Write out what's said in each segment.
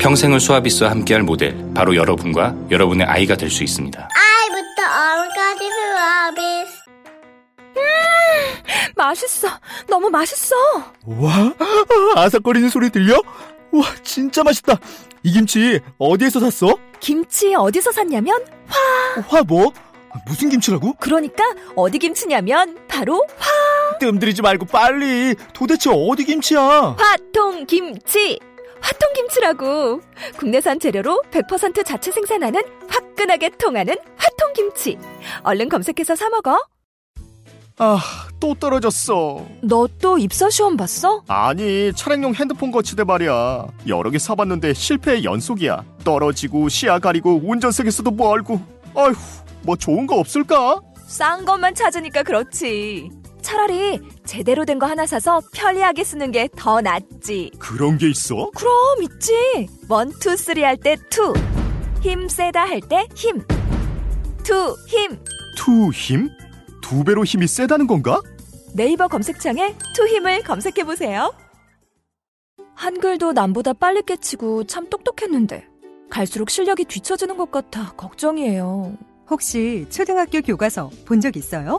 평생을 수아비스와 함께할 모델 바로 여러분과 여러분의 아이가 될 수 있습니다. 아이부터 어른까지 수아비 맛있어 너무 맛있어 와, 아삭거리는 소리 들려? 와, 진짜 맛있다. 이 김치 어디에서 샀어? 김치 어디서 샀냐면 화 뭐? 무슨 김치라고? 그러니까 어디 김치냐면 바로 뜸들이지 말고 빨리. 도대체 어디 김치야? 화통 김치 화통 김치라고 국내산 재료로 100% 자체 생산하는 화끈하게 통하는 화통 김치 얼른 검색해서 사 먹어 아, 또 떨어졌어. 너 또 입사 시험 봤어? 아니, 차량용 핸드폰 거치대 말이야. 여러 개 사봤는데 실패의 연속이야. 떨어지고 시야 가리고 운전석에서도 멀고. 아휴, 뭐 좋은 거 없을까? 싼 것만 찾으니까 그렇지 차라리 제대로 된 거 하나 사서 편리하게 쓰는 게 더 낫지 그런 게 있어? 그럼 있지. one, two, three 할 때 two. 힘 세다 할 때 힘. 투, 힘. 투 힘? 두 배로 힘이 세다는 건가? 네이버 검색창에 투 힘을 검색해 보세요. 한글도 남보다 빨리 깨치고 참 똑똑했는데 갈수록 실력이 뒤처지는 것 같아 걱정이에요. 혹시 초등학교 교과서 본 적 있어요?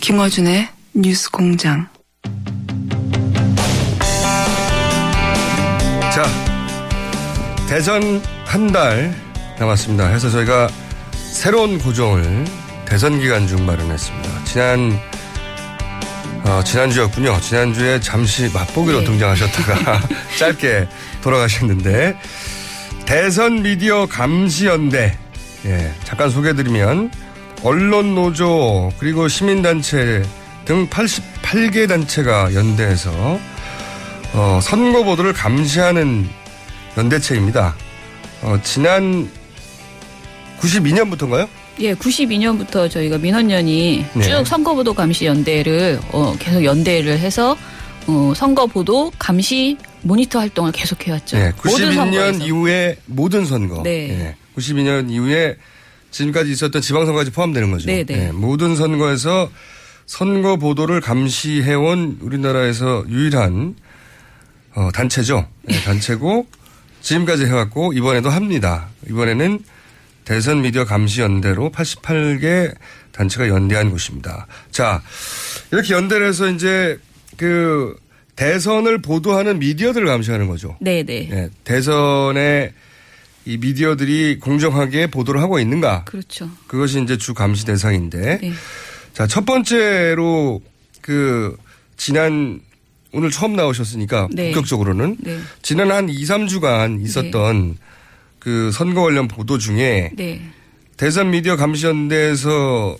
김어준의 뉴스 공장. 자, 대선 한 달 남았습니다. 해서 저희가 새로운 구종을 대선 기간 중 마련했습니다. 지난 어, 지난주였군요. 지난주에 잠시 맛보기로 등장하셨다가 짧게 돌아가셨는데 대선 미디어 감시연대 예, 잠깐 소개해드리면 언론 노조 그리고 시민단체 등 88개 단체가 연대해서 어, 선거 보도를 감시하는 연대체입니다. 어, 지난 92년부터인가요? 예, 92년부터 저희가 민원연이 네. 쭉 선거보도 감시 연대를 어, 계속 연대를 해서 어, 선거보도 감시 모니터 활동을 계속 해왔죠. 네, 모든 92년 선거에서. 이후에 모든 선거. 네. 예, 92년 이후에 지금까지 있었던 지방선거까지 포함되는 거죠. 네, 네. 예, 모든 선거에서 선거 보도를 감시해온 우리나라에서 유일한 어, 단체죠. 예, 단체고 지금까지 해왔고 이번에도 합니다. 이번에는 대선 미디어 감시 연대로 88개 단체가 연대한 곳입니다. 자, 이렇게 연대를 해서 이제 그 대선을 보도하는 미디어들을 감시하는 거죠. 네, 네. 예, 대선에 이 미디어들이 공정하게 보도를 하고 있는가. 그렇죠. 그것이 이제 주 감시 대상인데. 네. 자, 첫 번째로 그 지난 오늘 처음 나오셨으니까 네. 본격적으로는 네. 지난 한 2, 3주간 있었던 그 선거 관련 보도 중에 네. 대선 미디어 감시연대에서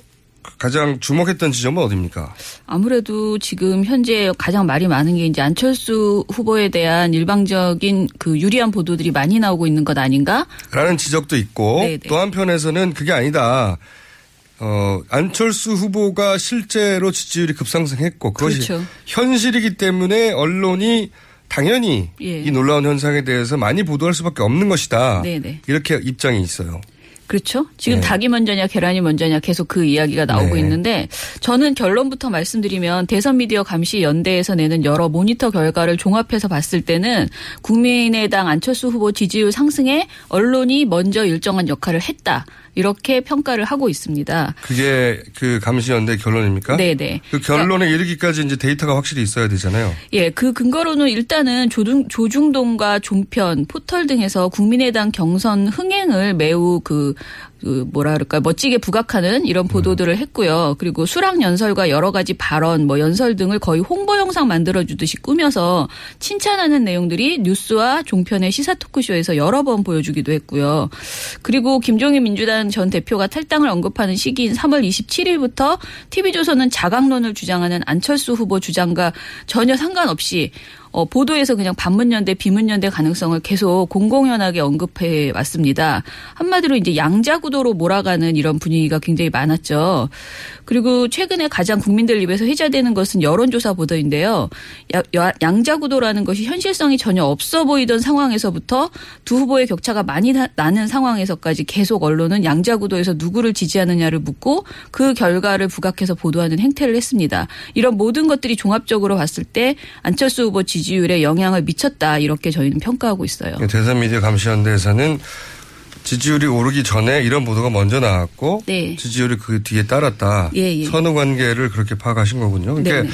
가장 주목했던 지점은 어디입니까? 아무래도 지금 현재 가장 말이 많은 게 이제 안철수 후보에 대한 일방적인 그 유리한 보도들이 많이 나오고 있는 것 아닌가? 라는 지적도 있고 네네. 또 한편에서는 그게 아니다. 어, 안철수 후보가 실제로 지지율이 급상승했고 그것이 그렇죠. 현실이기 때문에 언론이 당연히 예. 이 놀라운 현상에 대해서 많이 보도할 수밖에 없는 것이다. 네네. 이렇게 입장이 있어요. 그렇죠. 지금 네. 닭이 먼저냐 계란이 먼저냐 계속 그 이야기가 나오고 네. 있는데 저는 결론부터 말씀드리면 대선 미디어 감시 연대에서 내는 여러 모니터 결과를 종합해서 봤을 때는 국민의당 안철수 후보 지지율 상승에 언론이 먼저 일정한 역할을 했다. 이렇게 평가를 하고 있습니다. 그게 그 감시연대 결론입니까? 네네. 그 결론에 이르기까지 이제 데이터가 확실히 있어야 되잖아요. 예, 그 근거로는 일단은 조중, 조중동과 종편, 포털 등에서 국민의당 경선 흥행을 매우 그, 그 뭐라 그럴까 멋지게 부각하는 이런 보도들을 했고요. 그리고 수락 연설과 여러 가지 발언, 뭐 연설 등을 거의 홍보 영상 만들어 주듯이 꾸며서 칭찬하는 내용들이 뉴스와 종편의 시사 토크쇼에서 여러 번 보여주기도 했고요. 그리고 김종인 민주당 전 대표가 탈당을 언급하는 시기인 3월 27일부터 TV조선은 자강론을 주장하는 안철수 후보 주장과 전혀 상관없이 어, 보도에서 그냥 반문연대, 비문연대 가능성을 계속 공공연하게 언급해 왔습니다. 한마디로 이제 양자구도로 몰아가는 이런 분위기가 굉장히 많았죠. 그리고 최근에 가장 국민들 입에서 회자되는 것은 여론조사 보도인데요. 양자구도라는 것이 현실성이 전혀 없어 보이던 상황에서부터 두 후보의 격차가 많이 나- 나는 상황에서까지 계속 언론은 양자구도에서 누구를 지지하느냐를 묻고 그 결과를 부각해서 보도하는 행태를 했습니다. 이런 모든 것들이 종합적으로 봤을 때 안철수 후보 지지 율에 영향을 미쳤다 이렇게 저희는 평가하고 있어요. 대선 미디어 감시연대에서는 지지율이 오르기 전에 이런 보도가 먼저 나왔고 네. 지지율이 그 뒤에 따랐다. 예, 예. 선후 관계를 그렇게 파악하신 거군요. 그러니까 네네.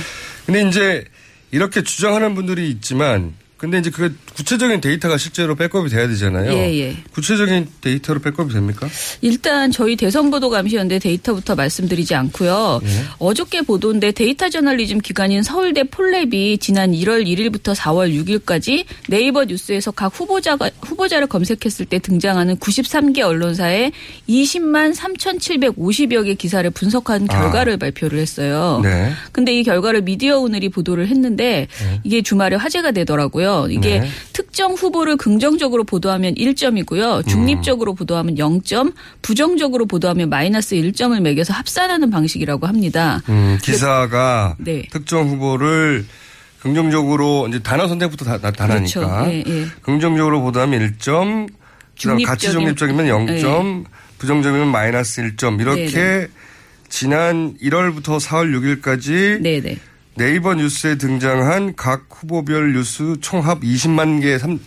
근데 이제 이렇게 주장하는 분들이 있지만 근데 이제 그 구체적인 데이터가 실제로 백업이 돼야 되잖아요. 예, 예. 구체적인 데이터로 백업이 됩니까? 일단 저희 대선 보도 감시연대 데이터부터 말씀드리지 않고요. 예. 어저께 보도인데 데이터 저널리즘 기관인 서울대 폴랩이 지난 1월 1일부터 4월 6일까지 네이버 뉴스에서 각 후보자가 후보자를 검색했을 때 등장하는 93개 언론사의 20만 3,750여 개 기사를 분석한 결과를 발표를 했어요. 아. 네. 근데 이 결과를 미디어 오늘이 보도를 했는데 이게 주말에 화제가 되더라고요. 이게 네. 특정 후보를 긍정적으로 보도하면 1점이고요. 중립적으로 보도하면 0점, 부정적으로 보도하면 마이너스 1점을 매겨서 합산하는 방식이라고 합니다. 음, 기사가 네. 특정 후보를 긍정적으로 이제 단어 선택부터 다 나타나니까 그렇죠. 예, 예. 긍정적으로 보도하면 1점, 그다음 가치 중립적이면 0점, 부정적이면 마이너스 1점 이렇게 네네. 지난 1월부터 4월 6일까지 네네. 네이버 뉴스에 등장한 각 후보별 뉴스 총합 20만 개, 3,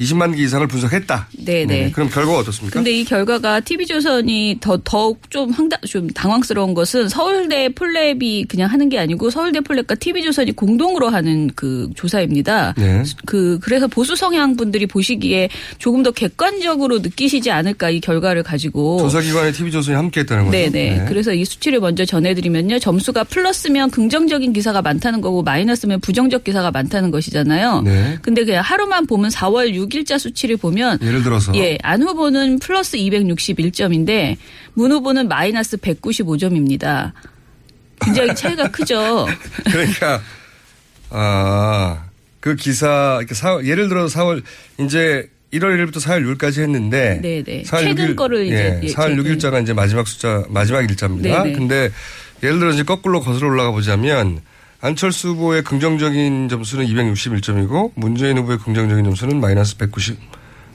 20만 개 이상을 분석했다. 네네. 그럼 결과가 어떻습니까? 근데 이 결과가 TV조선이 더, 더욱 좀 황당, 좀 당황스러운 것은 서울대 폴랩이 그냥 하는 게 아니고 서울대 폴랩과 TV조선이 공동으로 하는 그 조사입니다. 네. 그, 그래서 보수 성향 분들이 보시기에 조금 더 객관적으로 느끼시지 않을까 이 결과를 가지고. 조사기관의 TV조선이 함께 했다는 거죠. 네네. 네. 그래서 이 수치를 먼저 전해드리면요. 점수가 플러스면 긍정적인 기사가 많다는 거고 마이너스면 부정적 기사가 많다는 것이잖아요. 네. 근데 그냥 하루만 보면 4월 6일 자 수치를 보면 예를 들어서 예, 안 후보는 플러스 261점인데 문 후보는 마이너스 195점입니다. 굉장히 차이가 크죠. 그러니까 아, 그 기사 사, 예를 들어서 4월 이제 1월 1일부터 4월 6일까지 했는데 네네. 4월 최근 6일, 거를 이제 예, 예, 4월 최근. 6일자가 이제 마지막 숫자 마지막 일자입니다. 네네. 근데 예를 들어 이제 거꾸로 거슬러 올라가 보자면 안철수 후보의 긍정적인 점수는 261점이고 문재인 후보의 긍정적인 점수는 마이너스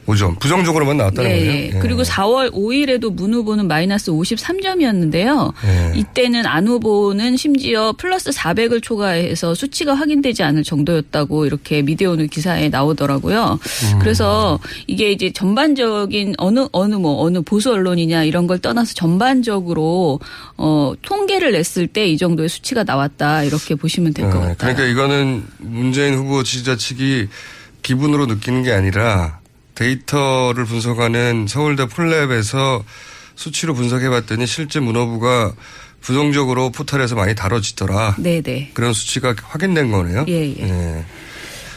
195점. 부정적으로만 나왔다는 네, 거예요. 예. 예. 그리고 4월 5일에도 문 후보는 마이너스 53점이었는데요. 예. 이때는 안 후보는 심지어 플러스 400을 초과해서 수치가 확인되지 않을 정도였다고 이렇게 미디어 오늘 기사에 나오더라고요. 음. 그래서 이게 이제 전반적인 어느 어느 뭐 어느 보수 언론이냐 이런 걸 떠나서 전반적으로 어 통계를 냈을 때 이 정도의 수치가 나왔다 이렇게 보시면 될것 네, 같아요. 그러니까 이거는 문재인 후보 지지자 측이 기분으로 느끼는 게 아니라 데이터를 분석하는 서울대 폴랩에서 수치로 분석해 봤더니 실제 문어부가 부정적으로 포털에서 많이 다뤄지더라. 네네. 그런 수치가 확인된 거네요. 예, 예.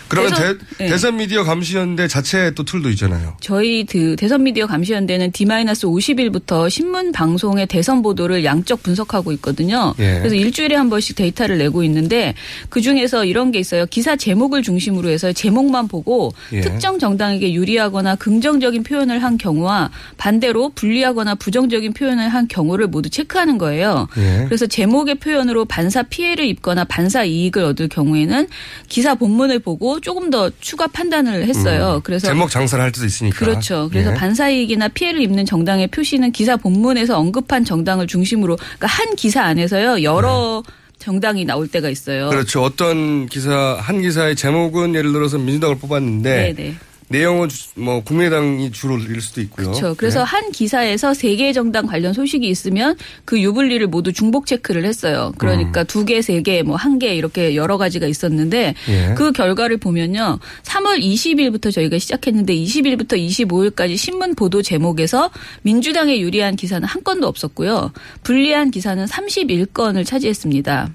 그러면 대선- 대, 예. 대선 미디어 감시연대 자체 또 툴도 있잖아요. 저희 그 대선 미디어 감시연대는 D-50일부터 신문 방송의 대선 보도를 양적 분석하고 있거든요. 예. 그래서 일주일에 한 번씩 데이터를 내고 있는데 그 중에서 이런 게 있어요. 기사 제목을 중심으로 해서 제목만 보고 예. 특정 정당에게 유리하거나 긍정적인 표현을 한 경우와 반대로 불리하거나 부정적인 표현을 한 경우를 모두 체크하는 거예요. 예. 그래서 제목의 표현으로 반사 피해를 입거나 반사 이익을 얻을 경우에는 기사 본문을 보고 조금 더 추가 판단을 했어요. 그래서 음. 제목 장사를 할 때도 있으니까. 그렇죠. 그래서 예. 반사이익이나 피해를 입는 정당의 표시는 기사 본문에서 언급한 정당을 중심으로 그러니까 한 기사 안에서요 여러 정당이 나올 때가 있어요. 네. 그렇죠. 어떤 기사 한 기사의 제목은 예를 들어서 민주당을 뽑았는데 네네. 내용은 주- 뭐 국민의당이 주로 일 수도 있고요. 그렇죠. 그래서 네. 한 기사에서 세 개 정당 관련 소식이 있으면 그 유불리를 모두 중복 체크를 했어요. 그러니까 두 개, 세 개, 뭐 한 개 이렇게 여러 가지가 있었는데 예. 그 결과를 보면요. 3월 20일부터 저희가 시작했는데 20일부터 25일까지 신문 보도 제목에서 민주당에 유리한 기사는 한 건도 없었고요. 불리한 기사는 31건을 차지했습니다.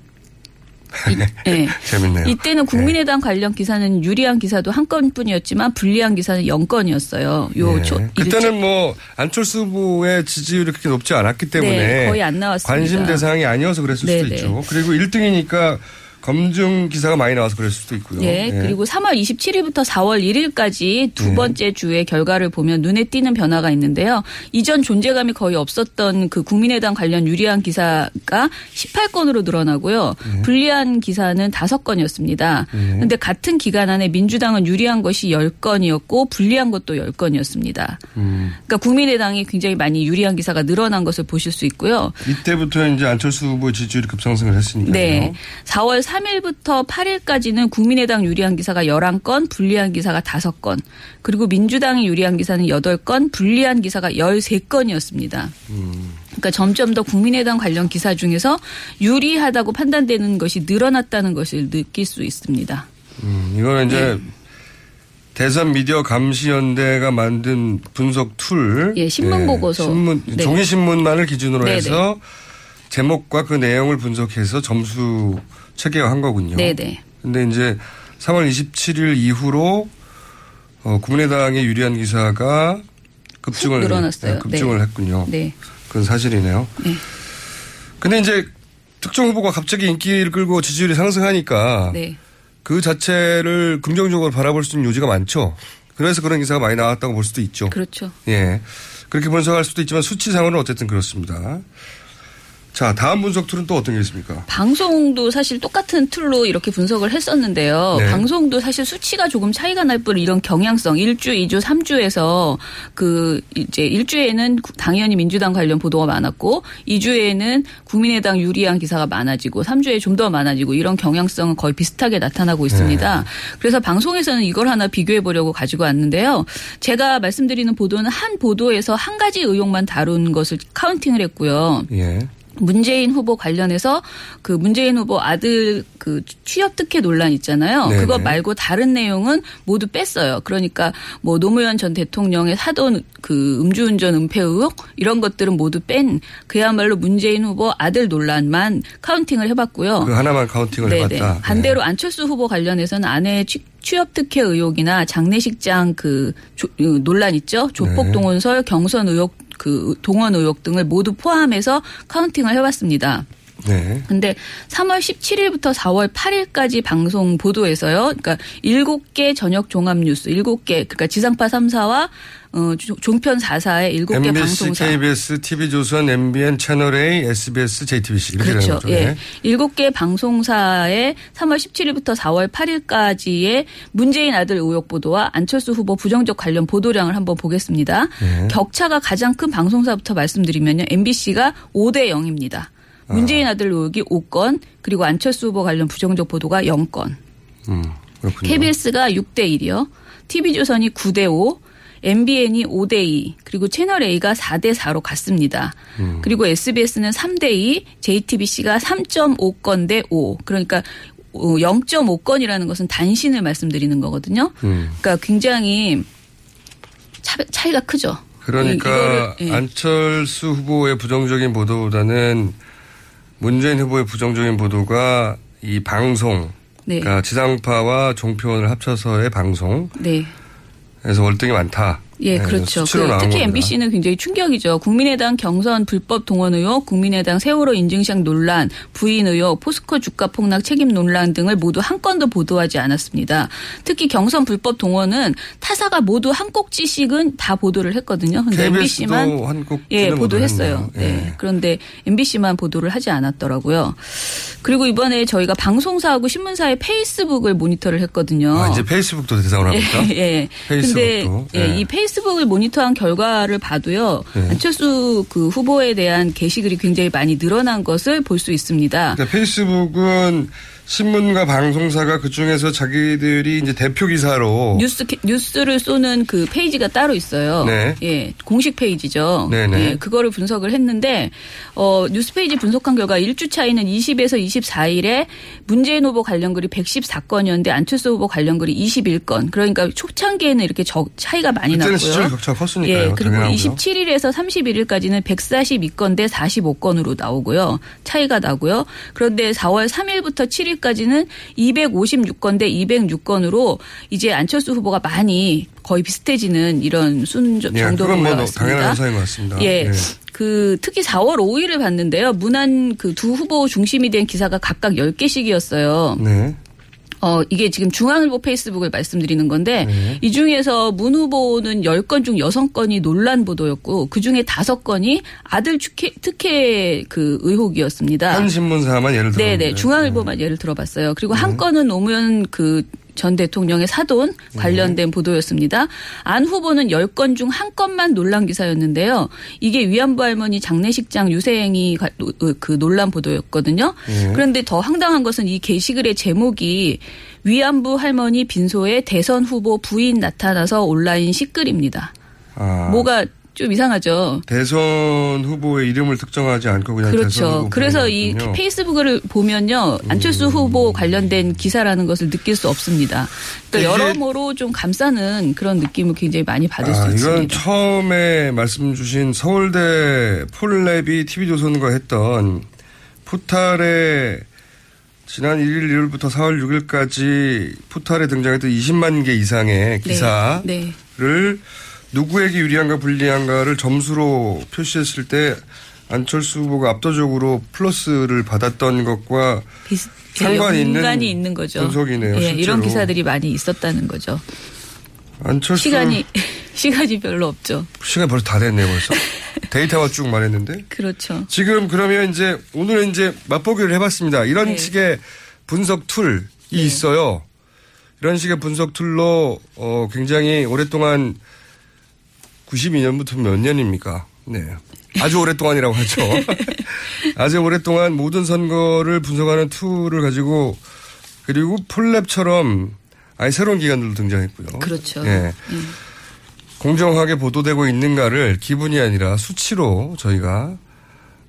이, 네. 재밌네요. 이때는 국민의당 관련 기사는 유리한 기사도 한 건뿐이었지만 불리한 기사는 0건이었어요. 요 예. 초, 그때는 뭐 안철수 후보의 지지율이 그렇게 높지 않았기 때문에 네, 거의 안 나왔습니다. 관심 대상이 아니어서 그랬을 수도 네네. 있죠. 그리고 1등이니까 검증 기사가 많이 나와서 그랬을 수도 있고요. 예, 예. 그리고 3월 27일부터 4월 1일까지 두 네. 번째 주의 결과를 보면 눈에 띄는 변화가 있는데요. 이전 존재감이 거의 없었던 그 국민의당 관련 유리한 기사가 18건으로 늘어나고요. 네. 불리한 기사는 5건이었습니다. 그런데 같은 기간 안에 민주당은 유리한 것이 10건이었고 불리한 것도 10건이었습니다. 음. 그러니까 국민의당이 굉장히 많이 유리한 기사가 늘어난 것을 보실 수 있고요. 이때부터 이제 안철수 후보 지지율이 급상승을 했으니까요. 네. 4월 3일부터 8일까지는 국민의당 유리한 기사가 11건, 불리한 기사가 5건, 그리고 민주당이 유리한 기사는 8건, 불리한 기사가 13건이었습니다. 그러니까 점점 더 국민의당 관련 기사 중에서 유리하다고 판단되는 것이 늘어났다는 것을 느낄 수 있습니다. 음, 이거는 이제 네. 대선 미디어 감시연대가 만든 분석 툴. 예, 신문 보고서. 신문, 네. 종이 신문만을 기준으로 네네. 해서 제목과 그 내용을 분석해서 점수 체계화한 거군요. 네네. 근데 이제 3월 27일 이후로 어, 국민의당에 유리한 기사가 급증을 훅 늘어났어요. 네, 급증을 네. 했군요. 네. 그건 사실이네요. 네. 근데 이제 특정 후보가 갑자기 인기를 끌고 지지율이 상승하니까 네. 그 자체를 긍정적으로 바라볼 수 있는 요지가 많죠. 그래서 그런 기사가 많이 나왔다고 볼 수도 있죠. 그렇죠. 예. 그렇게 분석할 수도 있지만 수치상으로는 어쨌든 그렇습니다. 자, 다음 분석 툴은 또 어떤 게 있습니까? 방송도 사실 똑같은 tool로 이렇게 분석을 했었는데요. 네. 방송도 사실 수치가 조금 차이가 날 뿐 이런 경향성 1주, 2주, 3주에서 그 이제 1주에는 당연히 민주당 관련 보도가 많았고 2주에는 국민의당 유리한 기사가 많아지고 3주에 좀 더 많아지고 이런 경향성은 거의 비슷하게 나타나고 있습니다. 네. 그래서 방송에서는 이걸 하나 비교해 보려고 가지고 왔는데요. 제가 말씀드리는 보도는 한 보도에서 한 가지 의혹만 다룬 것을 counting을 했고요. 예. 문재인 후보 관련해서 그 문재인 후보 아들 그 취업 특혜 논란 있잖아요. 네네. 그거 말고 다른 내용은 모두 뺐어요. 그러니까 뭐 노무현 전 대통령의 사돈 그 음주운전 은폐 의혹 이런 것들은 모두 뺀 그야말로 문재인 후보 아들 논란만 counting을 해봤고요. 그 하나만 counting을 네네. 해봤다. 반대로 안철수 후보 관련해서는 아내의 취- 취업 특혜 의혹이나 장례식장 그 조- 그 논란 있죠. 조폭 네. 동원설 경선 의혹 그 동원 의혹 등을 모두 포함해서 카운팅을 해봤습니다. 네. 근데 3월 17일부터 4월 8일까지 방송 보도에서요. 그러니까 7개 저녁 종합 뉴스, 7개 그러니까 지상파 3사와 어, 조- 종편 4사의 7개 MBC, 방송사. KBS, TV조선, MBN, 채널A, SBS, JTBC 이렇게 그렇죠. 거죠. 예. 네. 일곱 개 방송사의 3월 17일부터 4월 8일까지의 문재인 아들 의혹 보도와 안철수 후보 부정적 관련 보도량을 한번 보겠습니다. 네. 격차가 가장 큰 방송사부터 말씀드리면요. MBC가 5대 0입니다. 문재인 아들 의혹이 5건, 그리고 안철수 후보 관련 부정적 보도가 0건. 음, 그렇군요. KBS가 6대 1이요. TV조선이 9대 5, MBN이 5대 2, 그리고 채널 A가 4대 4로 갔습니다. 음. 그리고 SBS는 3대 2, JTBC가 3.5건 대 5. 그러니까 0.5건이라는 것은 단신을 말씀드리는 거거든요. 음. 그러니까 굉장히 차, 차이가 크죠. 그러니까 이- 이거를, 예. 안철수 후보의 부정적인 보도보다는 문재인 후보의 부정적인 보도가 이 방송, 네. 그러니까 지상파와 종편을 합쳐서의 방송에서 네. 월등히 많다. 예, 네, 그렇죠. 그 특히 겁니다. MBC는 굉장히 충격이죠. 국민의당 경선 불법 동원 의혹, 국민의당 세월호 인증샷 논란, 부인 의혹, 포스코 주가 폭락 책임 논란 등을 모두 한 건도 보도하지 않았습니다. 특히 경선 불법 동원은 타사가 모두 한 꼭지씩은 다 보도를 했거든요. 근데 MBC만 예, 보도했어요. 네. 그런데 MBC만 보도를 하지 않았더라고요. 그리고 이번에 저희가 방송사하고 신문사의 페이스북을 모니터를 했거든요. 아, 이제 페이스북도 대상을 합니까? 예, 예. 페이스북도. 근데 예, 예. 이 페이스북을 모니터한 결과를 봐도요. 예. 안철수 그 후보에 대한 게시글이 굉장히 많이 늘어난 것을 볼 수 있습니다. 그러니까 페이스북은 신문과 방송사가 그 중에서 자기들이 이제 대표 기사로 뉴스 뉴스를 쏘는 그 페이지가 따로 있어요. 네. 예, 공식 페이지죠. 네네. 예, 그거를 분석을 했는데 어 뉴스 페이지 분석한 결과 일주 차에는 20에서 24일에 문재인 후보 관련 글이 114건이었는데 안철수 후보 관련 글이 21건. 그러니까 초창기에는 이렇게 적 차이가 많이 났고요. 시절 격차가 컸으니까요. 예, 그리고 당연하고요. 27일에서 31일까지는 142건 대 45건으로 나오고요. 차이가 나고요. 그런데 4월 3일부터 7일 까지는 256건 대 206건으로 이제 안철수 후보가 많이 거의 비슷해지는 이런 순 예, 정도로 그건 뭐. 당연한 현상인 것 같습니다. 예. 예. 그 특히 4월 5일을 봤는데요. 문안 그 두 후보 중심이 된 기사가 각각 10개씩이었어요. 네. 어, 이게 지금 중앙일보 페이스북을 말씀드리는 건데 네. 이 중에서 문 후보는 10건 중 6건이 논란 보도였고 그중에 5건이 아들 특혜, 특혜 그 의혹이었습니다. 한 신문사만 예를 들어. 네네. 중앙일보만 예를 들어봤어요. 그리고 한 건은 노무현 그전 대통령의 사돈 관련된 보도였습니다. 안 후보는 10건 중 한 건만 논란 기사였는데요. 이게 위안부 할머니 장례식장 유세행위 가- 노- 그 논란 보도였거든요. 예. 그런데 더 황당한 것은 이 게시글의 제목이 위안부 할머니 빈소에 대선 후보 부인 나타나서 논란인 게시글입니다. 아, 뭐가 좀 이상하죠. 대선 후보의 이름을 특정하지 않고 그냥 그렇죠. 후보 그래서 이. 페이스북을 보면요. 안철수 음. 후보 관련된 기사라는 것을 느낄 수 없습니다. 그러니까 이게- 여러모로 좀 감싸는 그런 느낌을 굉장히 많이 받을 아, 수 이건 있습니다. 처음에 말씀 주신 서울대 폴랩이 TV조선과 했던 포탈에 지난 1일 1일부터 4월 6일까지 포탈에 등장했던 20만 개 이상의 기사를 네. 누구에게 유리한가 불리한가를 점수로 표시했을 때 안철수 후보가 압도적으로 플러스를 받았던 것과 비슷, 상관이 있는 있는 거죠. 분석이네요, 예. 이런 기사들이 많이 있었다는 거죠. 안철수 시간이 시간이 별로 없죠. 시간 벌써 다 됐네요 벌써 데이터가 쭉 말했는데 그렇죠. 지금 그러면 이제 오늘은 이제 맛보기를 해봤습니다. 이런 네. 식의 분석 tool이 있어요. 이런 식의 분석 tool로 어 굉장히 오랫동안 92년부터 몇 년입니까? 네. 아주 오랫동안이라고 하죠. 아주 오랫동안 모든 선거를 분석하는 tool을 가지고 그리고 폴랩처럼 아예 새로운 기관들도 등장했고요. 그렇죠. 예. 공정하게 보도되고 있는가를 기분이 아니라 수치로 저희가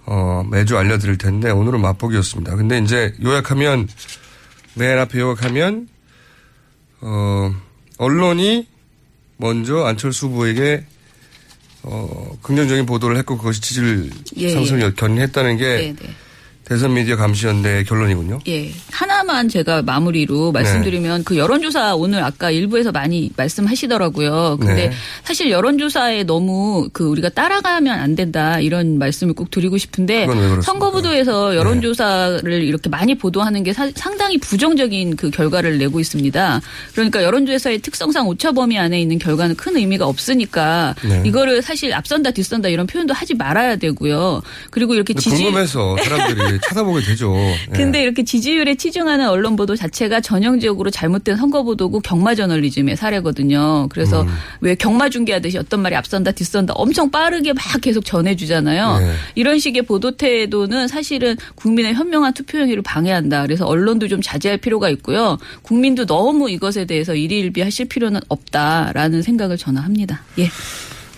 어, 매주 알려드릴 텐데 오늘은 맛보기였습니다. 근데 이제 요약하면 맨 앞에 요약하면 어, 언론이 먼저 안철수 후보에게 어, 긍정적인 보도를 했고 그것이 지지를 예, 상승을 견인했다는 게 네, 네. 대선 미디어 감시연대의 결론이군요. 예. 하나만 제가 마무리로 말씀드리면 네. 그 여론조사 오늘 아까 일부에서 많이 말씀하시더라고요. 근데 네. 사실 여론조사에 너무 그 우리가 따라가면 안 된다 이런 말씀을 꼭 드리고 싶은데 그렇습니까? 네. 선거부도에서 여론조사를 이렇게 많이 보도하는 게 사- 상당히 부정적인 그 결과를 내고 있습니다. 그러니까 여론조사의 특성상 오차 범위 안에 있는 결과는 큰 의미가 없으니까 네. 이거를 사실 앞선다 뒤선다 이런 표현도 하지 말아야 되고요. 그리고 이렇게 지지 궁금해서 사람들이 찾아보게 되죠. 예. 근데 이렇게 지지율에 치중하는 언론 보도 자체가 전형적으로 잘못된 선거 보도고 경마 저널리즘의 사례거든요. 그래서 음. 왜 경마 중계하듯이 어떤 말이 앞선다 뒤선다 엄청 빠르게 막 계속 전해주잖아요. 네. 이런 식의 보도 태도는 사실은 국민의 현명한 투표 행위를 방해한다. 그래서 언론도 좀 자제할 필요가 있고요. 국민도 너무 이것에 대해서 일희일비하실 필요는 없다라는 생각을 저는 합니다. 예.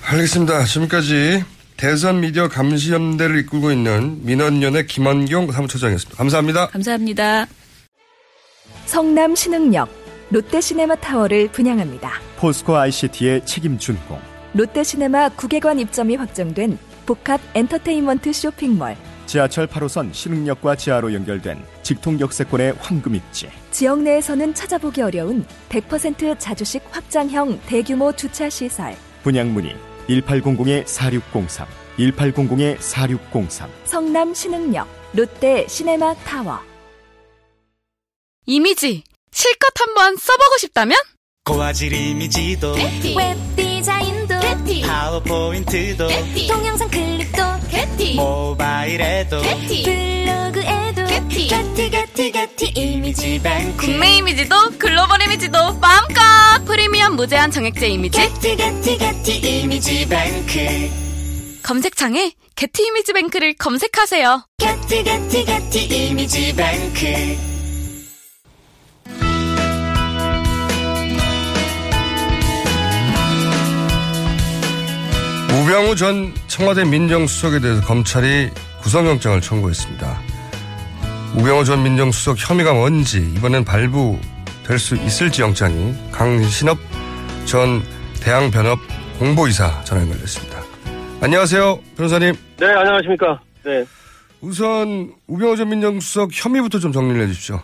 알겠습니다. 지금까지 대선 미디어 감시연대를 이끌고 있는 민원연의 김원경 사무처장이었습니다. 감사합니다. 감사합니다. 성남 신흥역 롯데시네마 타워를 분양합니다. 포스코 ICT의 책임 준공. 롯데시네마 국외관 입점이 확정된 복합 엔터테인먼트 쇼핑몰. 지하철 8호선 신흥역과 지하로 연결된 직통 역세권의 황금 입지. 지역 내에서는 찾아보기 어려운 100% 자주식 확장형 대규모 주차 시설. 분양 문의 1800-4603, 1800-4603. 성남 신흥역 롯데 시네마 타워. 이미지 실컷 한번 써보고 싶다면? 고화질 이미지도 웹 디자인도 파워포인트도 동영상 클립도 모바일에도 블로그에 게티 게티. 게티 게티 이미지 뱅크. 국내 이미지도 글로벌 이미지도 마음껏 프리미엄 무제한 정액제 이미지. 게티 게티 게티 이미지 뱅크. 검색창에 게티 이미지 뱅크를 검색하세요. 게티 게티 게티 이미지 뱅크. 우병우 전 청와대 민정수석에 대해서 검찰이 구속영장을 청구했습니다. 우병우 전 민정수석 혐의가 뭔지 이번엔 발부될 수 있을지 영장이 강신업 전 대항변협 공보이사 전화 연결됐습니다. 안녕하세요, 변호사님. 네, 안녕하십니까. 네. 우선 우병우 전 민정수석 혐의부터 좀 정리를 해주십시오.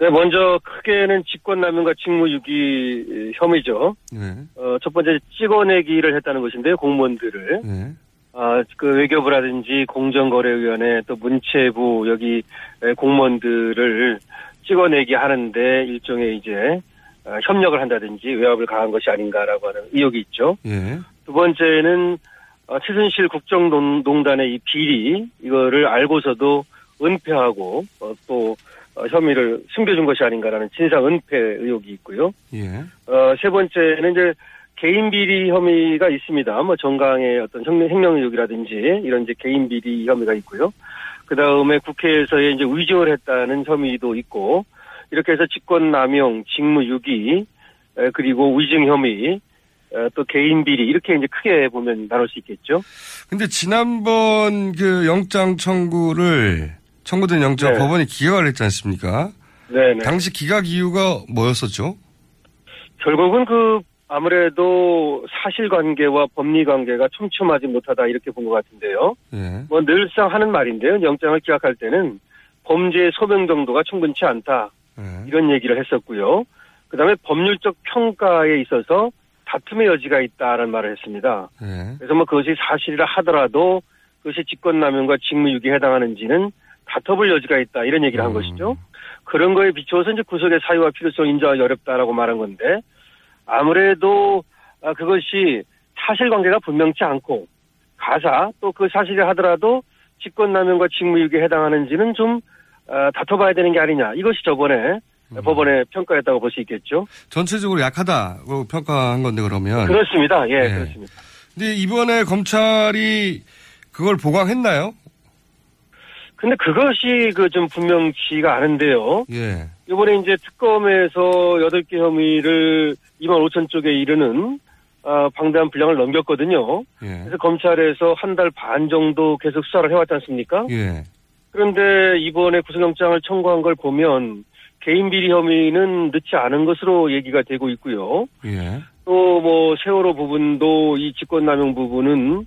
네, 먼저 크게는 직권남용과 직무유기 혐의죠. 네. 어, 첫 번째 찍어내기를 했다는 것인데요, 공무원들을. 네. 아, 그 외교부라든지 공정거래위원회 또 문체부 여기 에, 공무원들을 찍어내기 하는데 일종의 이제 어, 협력을 한다든지 외압을 가한 것이 아닌가라고 하는 의혹이 있죠. 예. 두 번째는 어, 최순실 국정농단의 이 비리 이거를 알고서도 은폐하고 어, 또 어, 혐의를 숨겨준 것이 아닌가라는 진상 은폐 의혹이 있고요. 예. 어, 세 번째는 이제 개인 비리 혐의가 있습니다. 뭐 정강의 어떤 혁명, 혁명 의혹이라든지 이런 이제 개인 비리 혐의가 있고요. 그 다음에 국회에서의 이제 위증을 했다는 혐의도 있고 이렇게 해서 직권 남용, 직무 유기 에, 그리고 위증 혐의 에, 또 개인 비리 이렇게 이제 크게 보면 나눌 수 있겠죠. 근데 지난번 그 영장 청구를 청구된 영장 네. 법원이 기각을 했지 않습니까? 네, 네. 당시 기각 이유가 뭐였었죠? 결국은 그 아무래도 사실관계와 법리관계가 촘촘하지 못하다 이렇게 본 것 같은데요. 예. 뭐 늘상 하는 말인데요. 영장을 기각할 때는 범죄의 소명 정도가 충분치 않다 예. 이런 얘기를 했었고요. 그다음에 법률적 평가에 있어서 다툼의 여지가 있다라는 말을 했습니다. 예. 그래서 뭐 그것이 사실이라 하더라도 그것이 직권남용과 직무유기에 해당하는지는 다퉈볼 여지가 있다 이런 얘기를 한 음. 것이죠. 그런 거에 비추어서 이제 구속의 사유와 필요성 인정하기 어렵다라고 말한 건데 아무래도 아, 그것이 사실관계가 분명치 않고 가사 또 그 사실이 하더라도 직권남용과 직무유기에 해당하는지는 좀 아, 다퉈봐야 되는 게 아니냐 이것이 저번에 음. 법원의 평가였다고 볼 수 있겠죠. 전체적으로 약하다고 평가한 건데 그러면. 그렇습니다. 예, 네. 그렇습니다. 근데 이번에 검찰이 그걸 보강했나요? 근데 그것이 그 좀 분명치가 않은데요. 예. 이번에 이제 특검에서 8개 혐의를 2만 5천 쪽에 이르는 아, 방대한 분량을 넘겼거든요. 예. 그래서 검찰에서 한 달 반 정도 계속 수사를 해왔지 않습니까? 예. 그런데 이번에 구속영장을 청구한 걸 보면 개인 비리 혐의는 늦지 않은 것으로 얘기가 되고 있고요. 예. 또뭐 세월호 부분도 이 직권남용 부분은 아,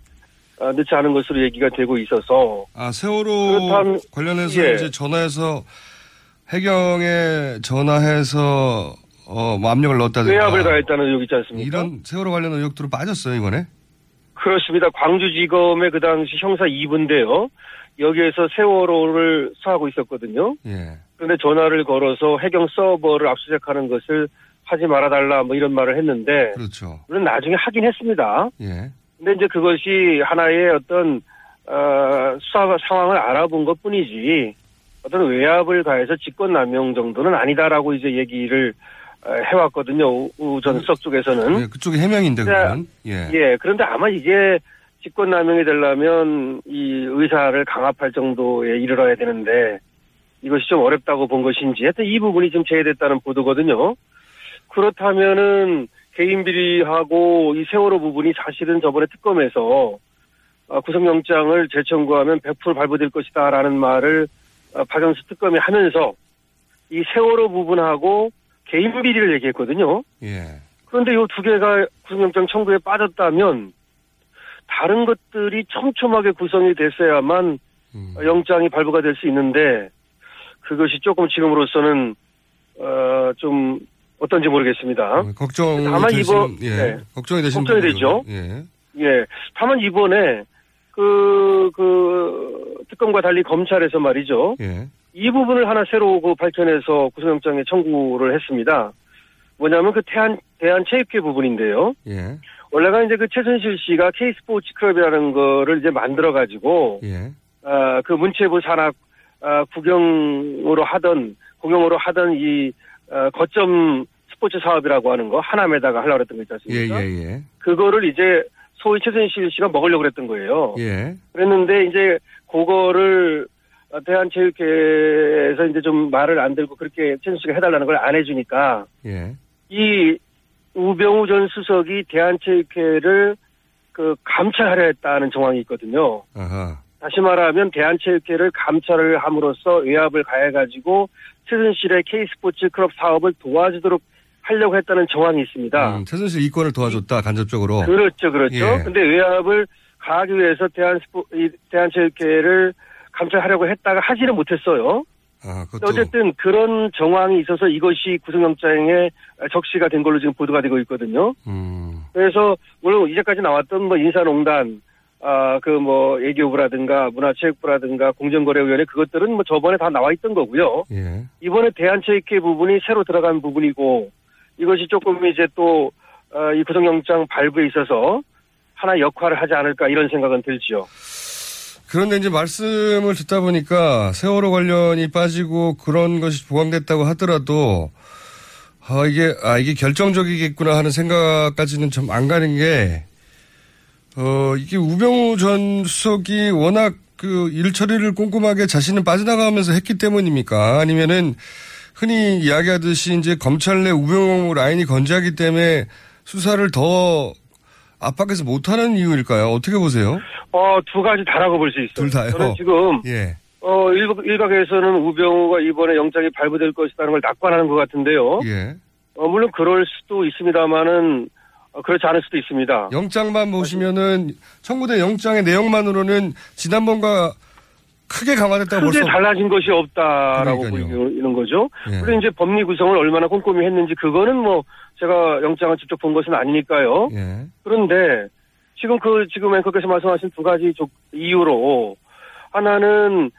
늦지 않은 것으로 얘기가 되고 있어서 아, 세월호 그렇다면- 관련해서 예. 이제 전화해서 해경에 전화해서 어, 뭐 압력을 넣었다든가. 외압을 가했다는 의혹이 있지 않습니까? 이런 세월호 관련 의혹들로 빠졌어요, 이번에? 그렇습니다. 광주지검의 그 당시 형사 2부인데요. 여기에서 세월호를 수사하고 있었거든요. 예. 그런데 전화를 걸어서 해경 서버를 압수수색하는 것을 하지 말아달라 뭐 이런 말을 했는데 그렇죠. 물론 나중에 하긴 했습니다. 예. 근데 이제 그것이 하나의 어떤 어, 수사 상황을 알아본 것 뿐이지 어떤 외압을 가해서 직권남용 정도는 아니다라고 이제 얘기를 어, 해왔거든요. 우- 우전 수석 쪽에서는. 예, 그쪽이 해명인데, 네. 그건. 예. 예, 그런데 아마 이게 직권남용이 되려면 이 의사를 강압할 정도에 이르러야 되는데 이것이 좀 어렵다고 본 것인지 하여튼 이 부분이 좀 제외됐다는 보도거든요. 그렇다면은 개인 비리하고 이 세월호 부분이 사실은 저번에 특검에서 아, 구속영장을 재청구하면 100% 발부될 것이다라는 말을 아, 박영수 특검이 하면서 이 세월호 부분하고 개인 비리를 얘기했거든요. 예. 그런데 이 두 개가 구속영장 청구에 빠졌다면 다른 것들이 촘촘하게 구성이 됐어야만 음. 영장이 발부가 될 수 있는데 그것이 조금 지금으로서는 어, 좀 어떤지 모르겠습니다. 걱정이 다만 되시는, 이번- 예. 네. 걱정이 되시는 걱정이 되죠. 예. 예. 다만 이번에 그, 그, 특검과 달리 검찰에서 말이죠. 예. 이 부분을 하나 새로 그 발견해서 구속영장에 청구를 했습니다. 뭐냐면 그 대한, 대한체육회 부분인데요. 예. 원래가 이제 그 최순실 씨가 K스포츠 클럽이라는 거를 이제 만들어가지고, 예. 아, 그 문체부 산악, 아, 구경으로 하던, 공용으로 하던 이, 어, 거점 스포츠 사업이라고 하는 거, 하남에다가 하려고 했던 거 있지 예, 않습니까? 예, 예. 그거를 이제 소위 최순실 씨가 먹으려고 그랬던 거예요. 예. 그랬는데 이제 그거를 대한체육회에서 이제 좀 말을 안 들고 그렇게 최순실 씨가 해달라는 걸 안 해주니까 예. 이 우병우 전 수석이 대한체육회를 그 감찰하려 했다는 정황이 있거든요. 아하. 다시 말하면 대한체육회를 감찰을 함으로써 외압을 가해가지고 최순실의 K스포츠 클럽 사업을 도와주도록 하려고 했다는 정황이 있습니다. 음, 최순실 이권을 도와줬다 간접적으로. 그렇죠, 그렇죠. 예. 근데 외압을 가하기 위해서 대한 스포, 이 대한체육회를 감찰하려고 했다가 하지는 못했어요. 아, 어쨌든 그런 정황이 있어서 이것이 구속영장에 적시가 된 걸로 지금 보도가 되고 있거든요. 음. 그래서 물론 이제까지 나왔던 뭐 인사농단, 아 그 뭐 예교부라든가 문화체육부라든가 공정거래위원회 그것들은 뭐 저번에 다 나와 있던 거고요. 예. 이번에 대한체육회 부분이 새로 들어간 부분이고 이것이 조금 이제 또 어, 이 구속영장 발부에 있어서 하나 역할을 하지 않을까 이런 생각은 들지요. 그런데 이제 말씀을 듣다 보니까 세월호 관련이 빠지고 그런 것이 보강됐다고 하더라도 아 이게 아 이게 결정적이겠구나 하는 생각까지는 좀 안 가는 게 어, 이게 우병우 전 수석이 워낙 그 일 처리를 꼼꼼하게 자신은 빠져나가면서 했기 때문입니까? 아니면은 흔히 이야기하듯이 이제 검찰 내 우병우 라인이 건재하기 때문에 수사를 더 압박해서 못하는 이유일까요? 어떻게 보세요? 어, 두 가지 다라고 볼 수 있어요. 둘 다요? 저는 지금 예. 어, 일각, 일각에서는 우병우가 이번에 영장이 발부될 것이라는 걸 낙관하는 것 같은데요. 예. 어, 물론 그럴 수도 있습니다만은 어, 그렇지 않을 수도 있습니다. 영장만 보시면은 청구된 영장의 내용만으로는 지난번과 크게 강화됐다고 크게 벌써 달라진 것이 없다라고 그러니까요. 보이는 거죠. 예. 물론 이제 법리 구성을 얼마나 꼼꼼히 했는지 그거는 뭐 제가 영장을 직접 본 것은 아니니까요. 예. 그런데 지금 그 지금 앵커께서 말씀하신 두 가지 조- 이유로 하나는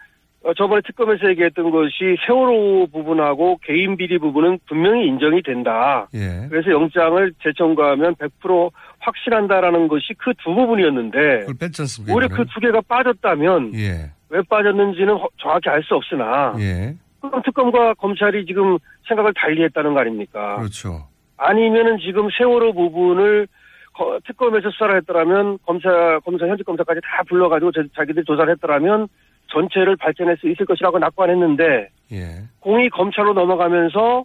어, 저번에 특검에서 얘기했던 것이 세월호 부분하고 개인 비리 부분은 분명히 인정이 된다. 예. 그래서 영장을 재청구하면 100% 확실한다라는 것이 그 두 부분이었는데 그걸 뺐지 않습니까? 오히려 그 두 개가 빠졌다면 예. 왜 빠졌는지는 허- 정확히 알 수 없으나 예. 그럼 특검과 검찰이 지금 생각을 달리했다는 거 아닙니까? 그렇죠. 아니면은 지금 세월호 부분을 거- 특검에서 수사를 했더라면 검사 검사 현직 검사까지 다 불러가지고 저- 자기들이 조사를 했더라면 전체를 밝혀낼 수 있을 것이라고 낙관했는데 예. 공이 검찰로 넘어가면서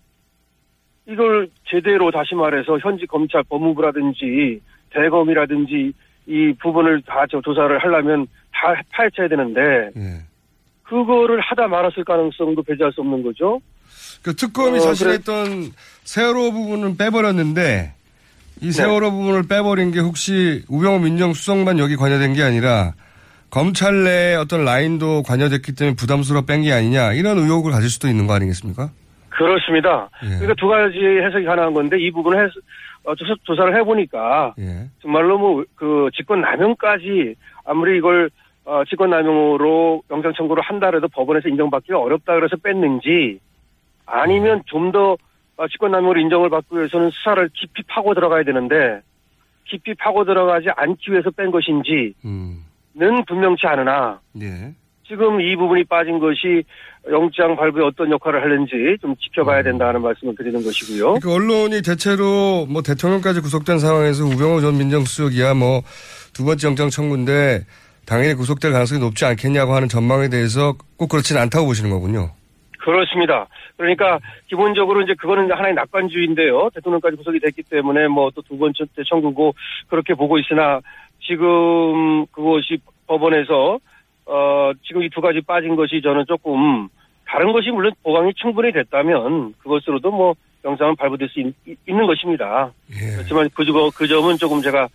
이걸 제대로 다시 말해서 현직 검찰 법무부라든지 대검이라든지 이 부분을 다 저 조사를 하려면 다 파헤쳐야 되는데 예. 그거를 하다 말았을 가능성도 배제할 수 없는 거죠. 그 특검이 어, 자신했던 세월호 부분은 빼버렸는데 이 세월호 부분을 빼버린 게 혹시 우병우 민정수석만 여기 관여된 게 아니라 검찰 내 어떤 라인도 관여됐기 때문에 부담스러워 뺀 게 아니냐 이런 의혹을 가질 수도 있는 거 아니겠습니까? 그렇습니다. 예. 그러니까 두 가지 해석이 가능한 건데 이 부분을 해, 어, 조사, 조사 를 해보니까 예. 정말로 뭐 그 직권 남용까지 아무리 이걸 어, 직권 남용으로 영장 청구를 한다 해도 법원에서 인정받기가 어렵다 그래서 뺐는지 아니면 좀더 어, 직권 남용으로 인정을 받기 위해서는 수사를 깊이 파고 들어가야 되는데 깊이 파고 들어가지 않기 위해서 뺀 것인지 는 음. 분명치 않으나 예. 지금 이 부분이 빠진 것이 영장 발부에 어떤 역할을 하는지 좀 지켜봐야 된다는 말씀을 드리는 것이고요. 그러니까 언론이 대체로 뭐 대통령까지 구속된 상황에서 우병우 전 민정수석이야 뭐 두 번째 영장 청구인데 당연히 구속될 가능성이 높지 않겠냐고 하는 전망에 대해서 꼭 그렇지는 않다고 보시는 거군요. 그렇습니다. 그러니까 기본적으로 이제 그거는 하나의 낙관주의인데요. 대통령까지 구속이 됐기 때문에 뭐 또 두 번째 청구고 그렇게 보고 있으나 지금 그것이 법원에서 어 지금 이 두 가지 빠진 것이 저는 조금 다른 것이 물론 보강이 충분히 됐다면 그것으로도 뭐 영상은 발부될 수 있, 는 것입니다. 예. 그렇지만 그, 점- 그 점은 조금 제가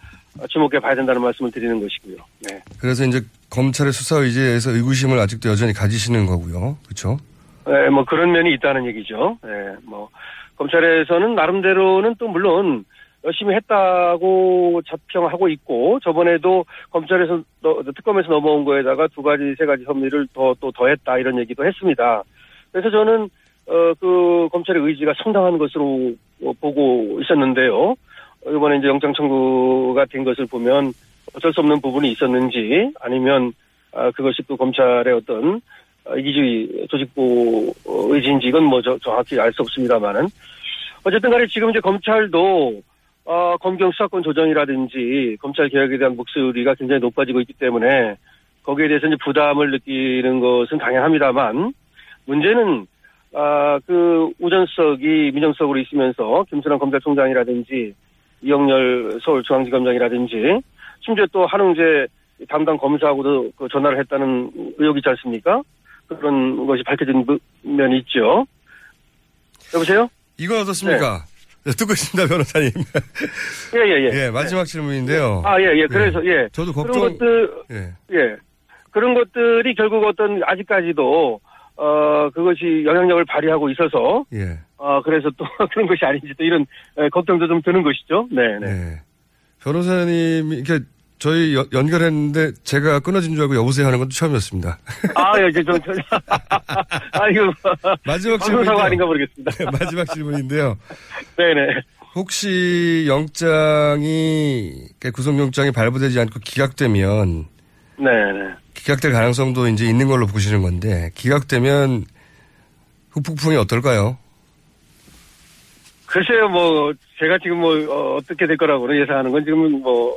주목해 봐야 된다는 말씀을 드리는 것이고요. 네. 그래서 이제 검찰의 수사 의지에 대해서 의구심을 아직도 여전히 가지시는 거고요. 그렇죠? 네, 뭐 그런 면이 있다는 얘기죠. 네, 뭐 검찰에서는 나름대로는 또 물론 열심히 했다고 자평하고 있고 저번에도 검찰에서 너- 특검에서 넘어온 거에다가 두 가지 세 가지 혐의를 더 또 더했다 이런 얘기도 했습니다. 그래서 저는 어 그 검찰의 의지가 상당한 것으로 어, 보고 있었는데요. 어, 이번에 이제 영장 청구가 된 것을 보면 어쩔 수 없는 부분이 있었는지 아니면 아, 그것이 또 검찰의 어떤 어, 이기주의 조직부 어, 의지인지 이건 뭐 저- 정확히 알 수 없습니다만은 어쨌든 간에 지금 이제 검찰도 어, 검경 수사권 조정이라든지 검찰 개혁에 대한 목소리가 굉장히 높아지고 있기 때문에 거기에 대해서 이제 부담을 느끼는 것은 당연합니다만 문제는 아, 그 우전석이 민정수석으로 있으면서 김순환 검찰총장이라든지 이영렬 서울중앙지검장이라든지 심지어 또 한웅재 담당 검사하고도 그 전화를 했다는 의혹이 있지 않습니까? 그런 것이 밝혀진 부- 면이 있죠. 여보세요? 이건 어떻습니까? 네, 듣고 있습니다, 변호사님. 예, 예, 예. 예, 마지막 질문인데요. 아, 예, 예. 그래서, 예. 저도 그런 걱정, 것들, 예. 예. 그런 것들이 결국 어떤, 아직까지도, 어, 그것이 영향력을 발휘하고 있어서, 예. 어, 그래서 또 그런 것이 아닌지 또 이런 에, 걱정도 좀 드는 것이죠. 네, 네. 네. 변호사님이, 이렇게 저희 여- 연결했는데 제가 끊어진 줄 알고 여보세요 하는 것도 처음이었습니다. 아, 예, 저, 저, 저, 아이고. 마지막 방송사고 질문인데요. 아닌가 모르겠습니다. 네, 마지막 질문인데요. 네네. 혹시 영장이, 구속영장이 발부되지 않고 기각되면 네네. 기각될 가능성도 이제 있는 걸로 보시는 건데 기각되면 후폭풍이 어떨까요? 글쎄요, 뭐, 제가 지금 뭐, 어, 떻게될 거라고는 예상하는 건 지금은 뭐,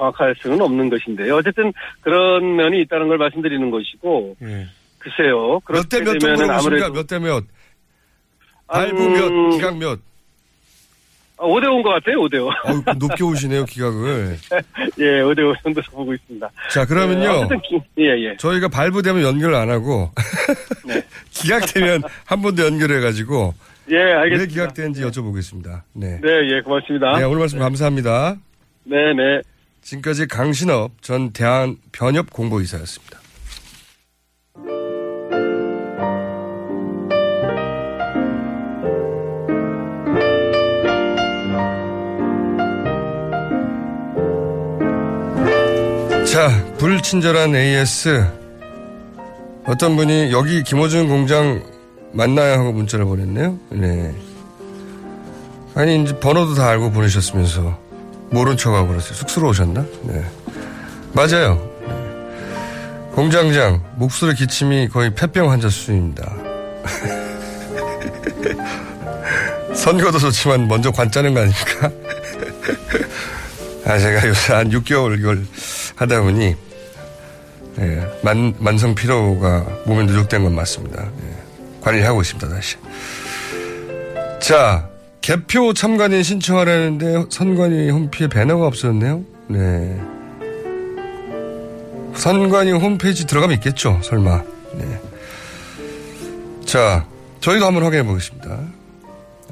정확할 수는 없는 것인데요. 어쨌든 그런 면이 있다는 걸 말씀드리는 것이고, 글쎄요. 몇 대 몇 정도로? 아무래도 몇대 몇? 한- 발부 몇, 기각 몇? 5대 5인 것 같아요, 5대 5. 어, 높게 오시네요, 기각을. 예, 5대 5 정도 보고 있습니다. 자, 그러면요. 예, 예, 예. 저희가 발부되면 연결을 안 하고 네. 기각되면 한 번 더 연결해 가지고 예, 알겠습니다. 왜 기각되는지 여쭤보겠습니다. 네. 네, 예, 고맙습니다. 네, 오늘 말씀 감사합니다. 네, 네. 지금까지 강신업 전 대한 변협 공보이사였습니다. 자, 불친절한 AS. 어떤 분이 여기 김호준 공장 맞나요? 하고 문자를 보냈네요. 네. 아니, 이제 번호도 다 알고 보내셨으면서 모른 척하고 그러세요. 쑥스러우셨나? 네. 맞아요. 네. 공장장, 목소리 기침이 거의 폐병 환자 수준입니다. 선거도 좋지만 먼저 관 짜는 거 아닙니까? 아, 제가 요새 한 6개월 이걸 하다 보니, 예, 만, 만성 피로가 몸에 누적된 건 맞습니다. 예, 관리하고 있습니다, 다시. 자, 개표 참관인 신청하라는데 선관위 홈피에 배너가 없었네요. 네. 선관위 홈페이지 들어가면 있겠죠, 설마. 네. 자, 저희도 한번 확인해 보겠습니다.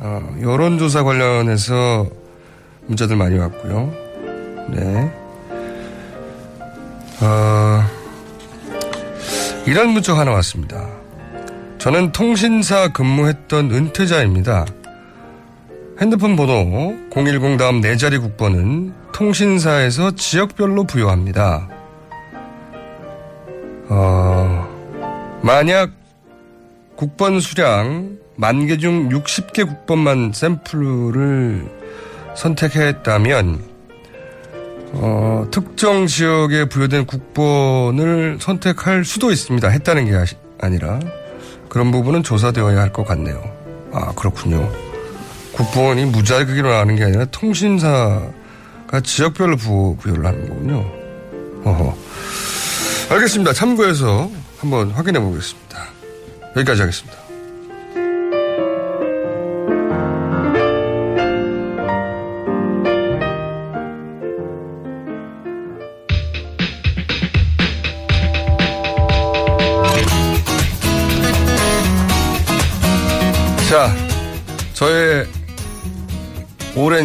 어, 여론조사 관련해서 문자들 많이 왔고요. 네. 어, 이런 문자 하나 왔습니다. 저는 통신사 근무했던 은퇴자입니다. 핸드폰 번호 010 다음 네 자리 국번은 통신사에서 지역별로 부여합니다. 어, 만약 국번 수량 만 개 중 60개 국번만 샘플을 선택했다면 어, 특정 지역에 부여된 국번을 선택할 수도 있습니다. 했다는 게 아시- 아니라 그런 부분은 조사되어야 할 것 같네요. 아 그렇군요. 국번이 무작위로 나가는 게 아니라 통신사가 지역별로 부, 부여를 하는 거군요. 어허. 알겠습니다. 참고해서 한번 확인해 보겠습니다. 여기까지 하겠습니다.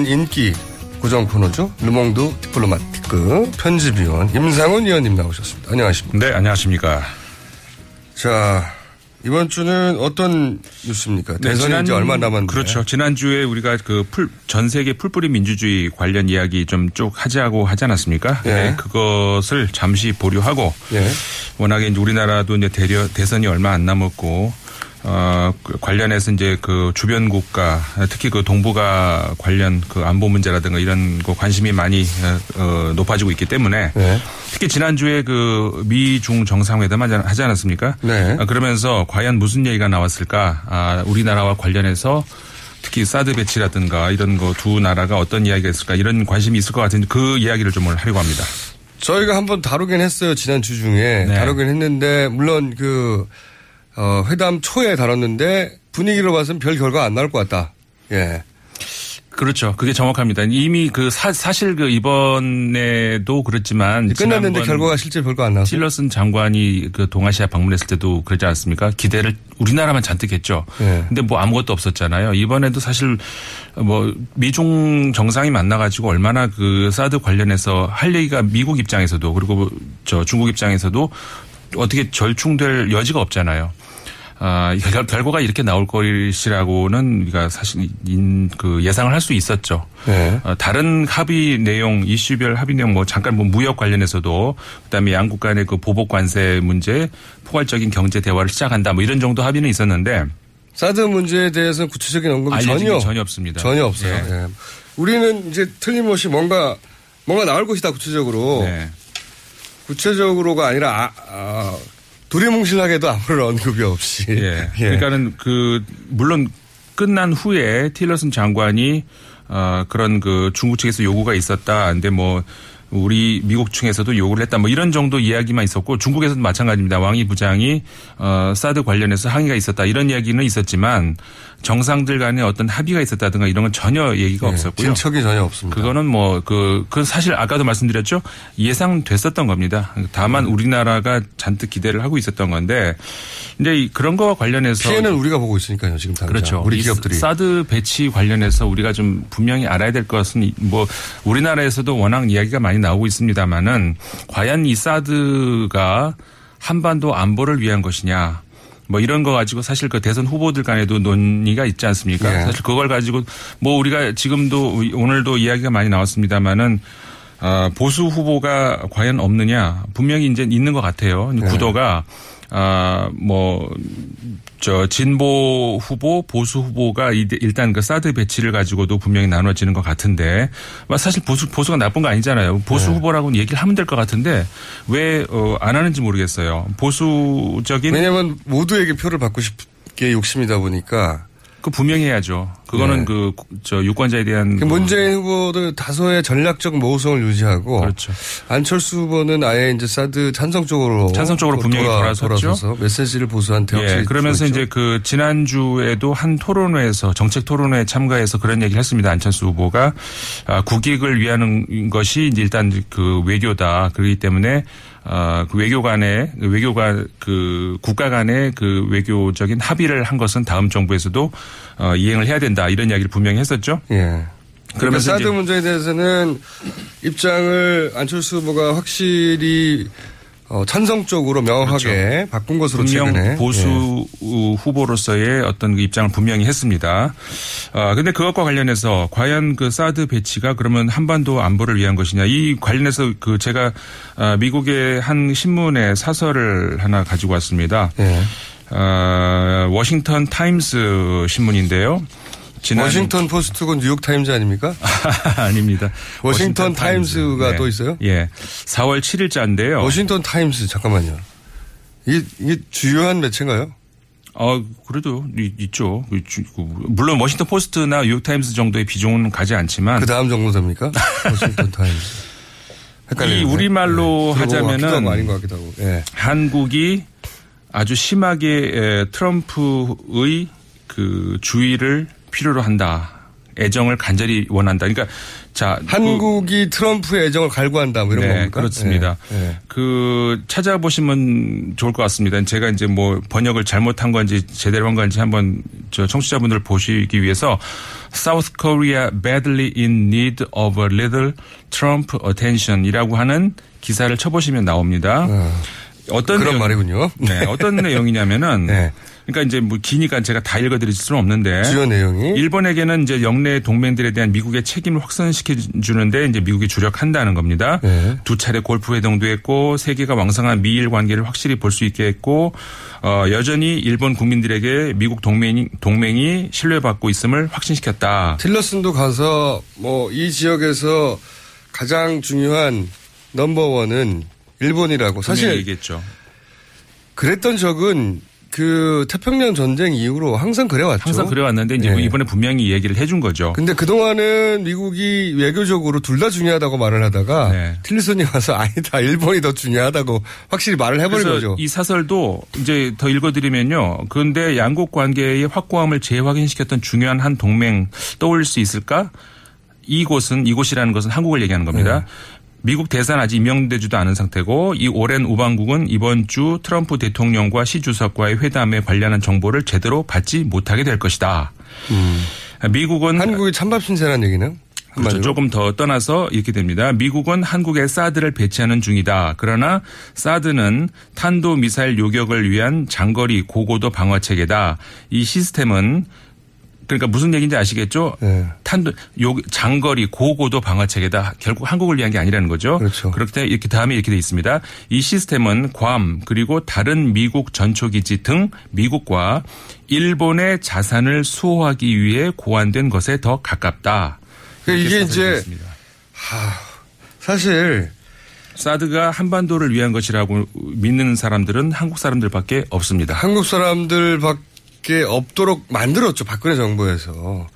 오랜 인기 고정 코너죠. 르몽드 디플로마티크 편집위원 임상훈 위원님 나오셨습니다. 안녕하십니까. 네, 안녕하십니까. 자, 이번 주는 어떤 뉴스입니까? 대선이 이제 얼마 남았는데. 그렇죠. 지난주에 우리가 그 풀, 전 세계 풀뿌리 민주주의 관련 이야기 좀 쭉 하자고 하지 않았습니까? 예. 네, 그것을 잠시 보류하고 예. 워낙에 이제 우리나라도 이제 대려, 대선이 얼마 안 남았고 어, 그 관련해서 이제 그 주변 국가 특히 그 동북아 관련 그 안보 문제라든가 이런 거 관심이 많이 어, 높아지고 있기 때문에 네. 특히 지난주에 그 미중 정상회담 하지 않- 않았습니까? 네. 아, 그러면서 과연 무슨 얘기가 나왔을까? 아, 우리나라와 관련해서 특히 사드 배치라든가 이런 거 두 나라가 어떤 이야기가 있을까 이런 관심이 있을 것 같은데 그 이야기를 좀 오늘 하려고 합니다. 저희가 한번 다루긴 했어요. 지난 주 중에. 네. 다루긴 했는데, 물론 그, 어, 회담 초에 다뤘는데 분위기로 봐서는 별 결과 안 나올 것 같다. 예. 그렇죠. 그게 정확합니다. 이미 그 사, 사실 그 이번에도 그렇지만 끝났는데 결과가 실제 별거 안 나왔어요. 틸러슨 장관이 그 동아시아 방문했을 때도 그러지 않습니까? 기대를 우리나라만 잔뜩 했죠. 네. 근데 뭐 아무것도 없었잖아요. 이번에도 사실 뭐 미중 정상이 만나 가지고 얼마나 그 사드 관련해서 할 얘기가 미국 입장에서도 그리고 저 중국 입장에서도 어떻게 절충될 여지가 없잖아요. 아, 결, 결과가 이렇게 나올 것이라고는 우리가 사실 인, 그 예상을 할 수 있었죠. 네. 어, 다른 합의 내용, 이슈별 합의 내용 뭐 잠깐 뭐 무역 관련해서도 그다음에 양국 간의 그 보복 관세 문제, 포괄적인 경제 대화를 시작한다 뭐 이런 정도 합의는 있었는데 사드 문제에 대해서는 구체적인 언급이 전혀 게 전혀 없습니다. 전혀 없어요. 예. 예. 우리는 이제 틀림없이 뭔가 뭔가 나올 것이다 구체적으로. 네. 구체적으로가 아니라 아, 아, 두리뭉실하게도 아무런 언급이 없이. 예. 그러니까는 그 물론 끝난 후에 틸러슨 장관이 어 그런 그 중국 측에서 요구가 있었다. 근데 뭐 우리 미국 측에서도 요구를 했다. 뭐 이런 정도 이야기만 있었고 중국에서도 마찬가지입니다. 왕이 부장이 어 사드 관련해서 항의가 있었다. 이런 이야기는 있었지만 정상들 간에 어떤 합의가 있었다든가 이런 건 전혀 얘기가 예, 없었고요. 진척이 전혀 없습니다. 그거는 뭐그 그 사실 아까도 말씀드렸죠 예상됐었던 겁니다. 다만 우리나라가 잔뜩 기대를 하고 있었던 건데 이제 이 그런 거와 관련해서 피해는 우리가 보고 있으니까요. 지금 당장. 그렇죠. 우리 이 기업들이. 사드 배치 관련해서 우리가 좀 분명히 알아야 될 것은 뭐 우리나라에서도 워낙 이야기가 많이 나오고 있습니다만은 과연 이 사드가 한반도 안보를 위한 것이냐. 뭐 이런 거 가지고 사실 그 대선 후보들 간에도 논의가 있지 않습니까? 예. 사실 그걸 가지고 뭐 우리가 지금도 오늘도 이야기가 많이 나왔습니다만은 어, 보수 후보가 과연 없느냐 분명히 이제 있는 것 같아요. 네. 구도가 아뭐 저 진보 후보, 보수 후보가 이- 일단 그 사드 배치를 가지고도 분명히 나눠지는 것 같은데 뭐 사실 보수 보수가 나쁜 거 아니잖아요. 보수 네. 후보라고는 얘기를 하면 될 것 같은데 왜 어, 안 하는지 모르겠어요. 보수적인 왜냐하면 모두에게 표를 받고 싶게 욕심이다 보니까 그 분명히 해야죠. 그거는 네. 그 저 유권자에 대한 그 문재인 후보도 다소의 전략적 모호성을 유지하고 그렇죠. 안철수 후보는 아예 이제 사드 찬성 쪽으로 찬성 쪽으로 분명히 돌아섰죠. 돌아서서 메시지를 보수한테 예, 확실히 그러면서 이제 그 지난주에도 한 토론회에서 정책 토론회에 참가해서 그런 얘기를 했습니다. 안철수 후보가 아, 국익을 위하는 것이 이제 일단 그 외교다. 그렇기 때문에 어, 그 외교 간의 외교가 그 국가 간의 그 외교적인 합의를 한 것은 다음 정부에서도 어, 이행을 해야 된다. 이런 이야기를 분명히 했었죠. 예. 그러면 사드 문제에 대해서는 입장을 안철수 후보가 확실히 어, 찬성 쪽으로 명확하게 바꾼 것으로 그렇죠. 분명 최근에 보수 예. 후보로서의 어떤 그 입장을 분명히 했습니다. 아, 근데 그것과 관련해서 과연 그 사드 배치가 그러면 한반도 안보를 위한 것이냐 이 관련해서 그 제가 아, 미국의 한 신문에 사설을 하나 가지고 왔습니다. 예. 아, 워싱턴 타임스 신문인데요. 지난 워싱턴 포스트고 뉴욕 타임즈 아닙니까? 아닙니다. 워싱턴 타임스가 네. 또 있어요? 예. 4월 7일자인데요. 워싱턴 타임스 잠깐만요. 이게, 이게 주요한 매체인가요? 어, 그래도 이- 있죠. 그 주- 그 물론 워싱턴 포스트나 뉴욕 타임스 정도의 비중은 가지 않지만 그 다음 정도 됩니까? 워싱턴 타임스. 이 우리말로 네. 하자면은 아닌 것 같기도 하고. 예. 한국이 아주 심하게 에, 트럼프의 그 주의를 필요로 한다. 애정을 간절히 원한다. 그러니까 자 한국이 트럼프의 애정을 갈구한다 뭐 이런 네, 겁니까? 그렇습니다. 예, 예. 그 찾아보시면 좋을 것 같습니다. 제가 이제 뭐 번역을 잘못한 건지 제대로 한 건지 한번 저 청취자분들 보시기 위해서 South Korea badly in need of a little Trump attention이라고 하는 기사를 쳐보시면 나옵니다. 어떤 그런 내용- 말이군요. 네, 어떤 내용이냐면은 네. 그러니까 이제 뭐 기니까 제가 다 읽어드릴 수는 없는데 주요 내용이 일본에게는 이제 영내 동맹들에 대한 미국의 책임을 확산시켜 주는데 이제 미국이 주력한다는 겁니다. 네. 두 차례 골프 회동도 했고 세계가 왕성한 미일 관계를 확실히 볼 수 있게 했고 어 여전히 일본 국민들에게 미국 동맹이 동맹이 신뢰받고 있음을 확신시켰다. 틸러슨도 가서 뭐 이 지역에서 가장 중요한 넘버원은 일본이라고 사실 얘기했죠. 그랬던 적은 그 태평양 전쟁 이후로 항상 그래왔죠. 항상 그래왔는데 이제 네. 이번에 분명히 얘기를 해준 거죠. 근데 그 동안은 미국이 외교적으로 둘 다 중요하다고 말을 하다가 네. 틸리슨이 와서 아니다 일본이 더 중요하다고 확실히 말을 해버린 거죠. 이 사설도 이제 더 읽어드리면요. 그런데 양국 관계의 확고함을 재확인시켰던 중요한 한 동맹 떠올릴 수 있을까? 이곳은 이곳이라는 것은 한국을 얘기하는 겁니다. 네. 미국 대사는 아직 임명되지도 않은 상태고 이 오랜 우방국은 이번 주 트럼프 대통령과 시 주석과의 회담에 관련한 정보를 제대로 받지 못하게 될 것이다. 미국은 음. 한국이 찬밥 신세라는 얘기는 그렇죠. 조금 더 떠나서 이렇게 됩니다. 미국은 한국에 사드를 배치하는 중이다. 그러나 사드는 탄도 미사일 요격을 위한 장거리 고고도 방어 체계다. 이 시스템은 그러니까 무슨 얘기인지 아시겠죠? 네. 탄도 요 장거리 고고도 방어 체계다. 결국 한국을 위한 게 아니라는 거죠. 그렇죠. 그렇기 때문에 이렇게 다음에 이렇게 돼 있습니다. 이 시스템은 괌 그리고 다른 미국 전초 기지 등 미국과 일본의 자산을 수호하기 위해 고안된 것에 더 가깝다. 그러니까 이게 이제 있습니다. 사실 사드가 한반도를 위한 것이라고 믿는 사람들은 한국 사람들밖에 없습니다. 한국 사람들밖에 없도록 만들었죠 박근혜 정부에서.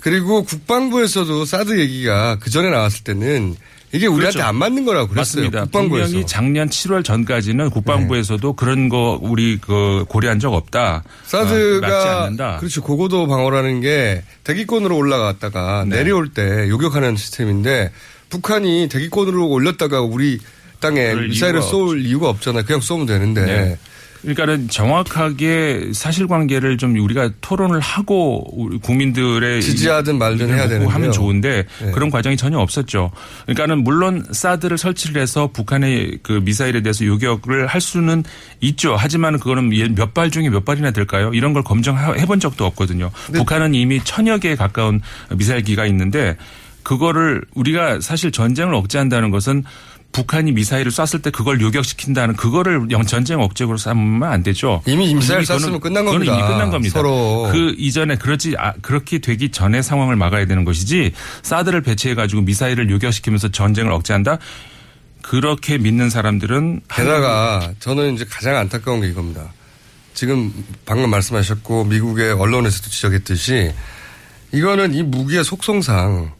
그리고 국방부에서도 사드 얘기가 그 전에 나왔을 때는 이게 우리한테 그렇죠. 안 맞는 거라고 그랬어요. 맞습니다. 국방부에서. 분명히 작년 7월 전까지는 국방부에서도 그런 거 우리 그 고려한 적 없다. 어, 사드가 않는다. 그렇죠 고고도 방어라는 게 대기권으로 올라갔다가 네. 내려올 때 요격하는 시스템인데 북한이 대기권으로 올렸다가 우리 땅에 미사일을 이유가 쏠 이유가 없잖아요. 그냥 쏘면 되는데. 네. 그러니까는 정확하게 사실관계를 좀 우리가 토론을 하고 우리 국민들의 지지하든 말든 해야 되는데요. 하면 좋은데 네. 그런 과정이 전혀 없었죠. 그러니까는 물론 사드를 설치를 해서 북한의 그 미사일에 대해서 요격을 할 수는 있죠. 하지만 그거는 몇 발 중에 몇 발이나 될까요? 이런 걸 검증해 본 적도 없거든요. 북한은 이미 천여 개에 가까운 미사일기가 있는데 그거를 우리가 사실 전쟁을 억제한다는 것은 북한이 미사일을 쐈을 때 그걸 요격시킨다는 그거를 영- 전쟁 억제로 삼으면 안 되죠. 이미 미사일 쐈으면 끝난 겁니다. 이미 끝난 겁니다. 서로. 그 이전에 그렇지 아, 그렇게 되기 전에 상황을 막아야 되는 것이지 사드를 배치해 가지고 미사일을 요격시키면서 전쟁을 억제한다. 그렇게 믿는 사람들은 게다가 저는 이제 가장 안타까운 게 이겁니다. 지금 방금 말씀하셨고 미국의 언론에서도 지적했듯이 이거는 이 무기의 속성상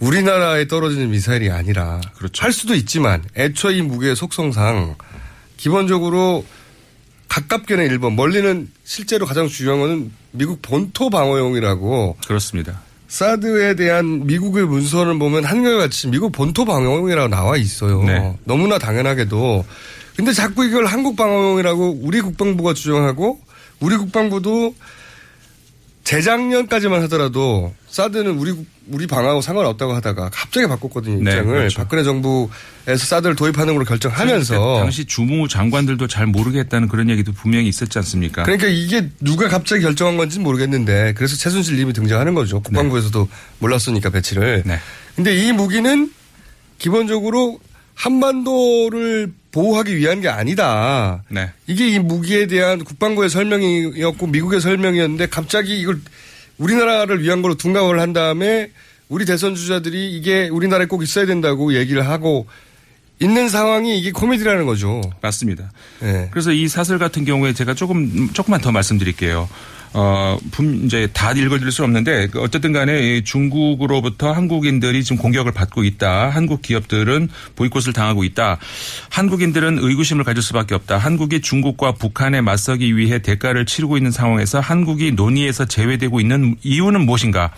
우리나라에 떨어지는 미사일이 아니라 그렇죠. 할 수도 있지만 애초에 이 무기의 속성상 기본적으로 가깝게는 일본 멀리는 실제로 가장 중요한 거는 미국 본토 방어용이라고 그렇습니다. 사드에 대한 미국의 문서를 보면 한결같이 미국 본토 방어용이라고 나와 있어요. 네. 너무나 당연하게도. 근데 자꾸 이걸 한국 방어용이라고 우리 국방부가 주장하고 우리 국방부도 재작년까지만 하더라도 사드는 우리 국- 우리 방하고 상관없다고 하다가 갑자기 바꿨거든요 네, 입장을 그렇죠. 박근혜 정부에서 사드를 도입하는 걸로 결정하면서 당시 주무 장관들도 잘 모르겠다는 그런 얘기도 분명히 있었지 않습니까? 그러니까 이게 누가 갑자기 결정한 건지는 모르겠는데 그래서 최순실 님이 등장하는 거죠. 국방부에서도 몰랐으니까 배치를. 네. 근데 이 무기는 기본적으로 한반도를 보호하기 위한 게 아니다. 네. 이게 이 무기에 대한 국방부의 설명이었고 미국의 설명이었는데 갑자기 이걸 우리나라를 위한 걸로 둔갑을 한 다음에 우리 대선 주자들이 이게 우리나라에 꼭 있어야 된다고 얘기를 하고 있는 상황이 이게 코미디라는 거죠. 맞습니다. 네. 그래서 이 사설 같은 경우에 제가 조금 조금만 더 말씀드릴게요. 어, 분, 이제 다 읽어드릴 수 없는데, 그 어쨌든 간에 이 중국으로부터 한국인들이 지금 공격을 받고 있다. 한국 기업들은 보이콧을 당하고 있다. 한국인들은 의구심을 가질 수밖에 없다. 한국이 중국과 북한에 맞서기 위해 대가를 치르고 있는 상황에서 한국이 논의에서 제외되고 있는 이유는 무엇인가?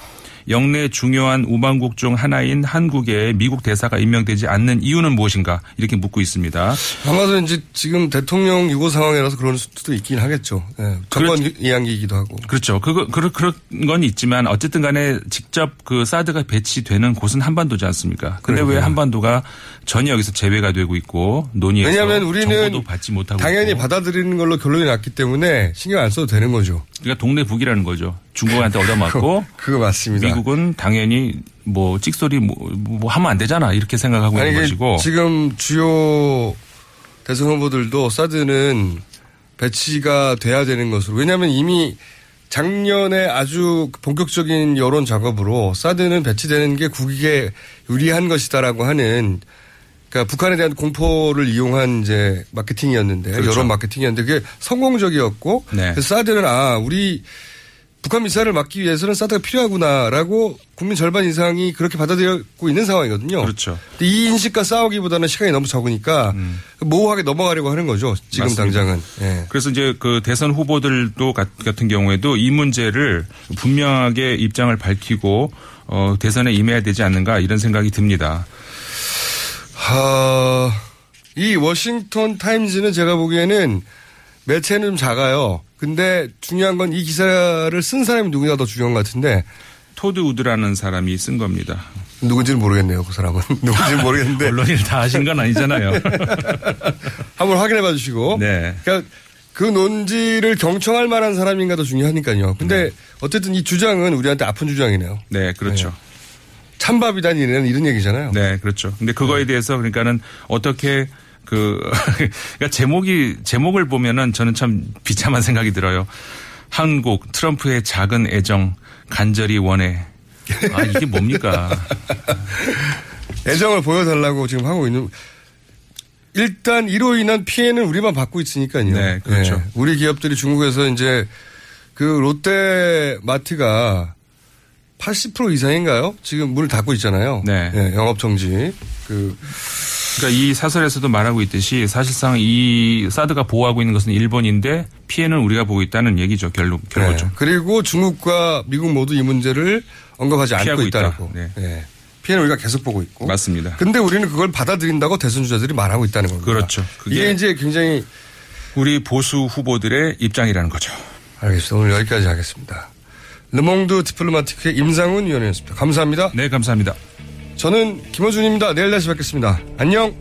영내 중요한 우방국 중 하나인 한국에 미국 대사가 임명되지 않는 이유는 무엇인가? 이렇게 묻고 있습니다. 아마도 이제 지금 대통령 유고 상황이라서 그럴 수도 있긴 하겠죠. 예, 정권 이양기이기도 하고. 그렇죠. 그거, 그런, 그런 건 있지만 어쨌든 간에 직접 그 사드가 배치되는 곳은 한반도지 않습니까? 근데 왜 그러게요. 한반도가 전혀 여기서 제외가 되고 있고 논의에서 왜냐하면 우리는 정보도 받지 못하고 당연히 있고. 받아들이는 걸로 결론이 났기 때문에 신경 안 써도 되는 거죠. 그러니까 동네 북이라는 거죠. 중국한테 얻어맞고 그거 맞습니다. 미국은 당연히 뭐 찍소리 뭐, 뭐 하면 안 되잖아 이렇게 생각하고 아니, 있는 것이고 지금 주요 대선 후보들도 사드는 배치가 돼야 되는 것으로 왜냐하면 이미 작년에 아주 본격적인 여론 작업으로 사드는 배치되는 게 국익에 유리한 것이다라고 하는 그러니까 북한에 대한 공포를 이용한 이제 마케팅이었는데 그렇죠. 여론 마케팅이었는데 그게 성공적이었고 네. 그래서 사드는 아 우리 북한 미사일을 막기 위해서는 사드가 필요하구나라고 국민 절반 이상이 그렇게 받아들이고 있는 상황이거든요. 그렇죠. 이 인식과 싸우기보다는 시간이 너무 적으니까 모호하게 넘어가려고 하는 거죠. 지금 음. 맞습니다. 당장은. 예. 그래서 이제 그 대선 후보들도 가- 같은 경우에도 이 문제를 분명하게 입장을 밝히고 어, 대선에 임해야 되지 않는가 이런 생각이 듭니다. 하, 이 워싱턴 타임즈는 제가 보기에는 매체는 좀 작아요. 근데 중요한 건 이 기사를 쓴 사람이 누구냐 더 중요한 것 같은데 토드 우드라는 사람이 쓴 겁니다. 누군지는 모르겠네요. 그 사람은 누군지는 모르겠는데 언론일 다 하신 건 아니잖아요. 한번 확인해 봐 주시고. 네. 그러니까 그 논지를 경청할 만한 사람인가도 중요하니까요. 근데 어쨌든 이 주장은 우리한테 아픈 주장이네요. 네, 그렇죠. 찬밥이다니 이런 이런 얘기잖아요. 네, 그렇죠. 근데 그거에 대해서 그러니까는 어떻게 그 그러니까 제목이 제목을 보면은 저는 참 비참한 생각이 들어요. 한국 트럼프의 작은 애정 간절히 원해. 아 이게 뭡니까? 애정을 보여달라고 지금 하고 있는. 일단 이로 인한 피해는 우리만 받고 있으니까요. 네, 그렇죠. 네. 우리 기업들이 중국에서 이제 그 롯데 마트가 80% 이상인가요? 지금 문을 닫고 있잖아요. 네. 영업 정지. 그 그러니까 이 사설에서도 말하고 있듯이 사실상 이 사드가 보호하고 있는 것은 일본인데 피해는 우리가 보고 있다는 얘기죠. 결론 결과죠. 네. 그리고 중국과 미국 모두 이 문제를 언급하지 않고 있다. 있다고. 네. 네. 피해는 우리가 계속 보고 있고. 맞습니다. 근데 우리는 그걸 받아들인다고 대선 주자들이 말하고 있다는 겁니다. 그렇죠. 그게 이게 이제 굉장히 우리 보수 후보들의 입장이라는 거죠. 알겠습니다. 오늘 여기까지 하겠습니다. 르몽드 디플로마티크의 임상훈 위원이었습니다. 감사합니다. 네, 감사합니다. 저는 김호준입니다. 내일 다시 뵙겠습니다. 안녕!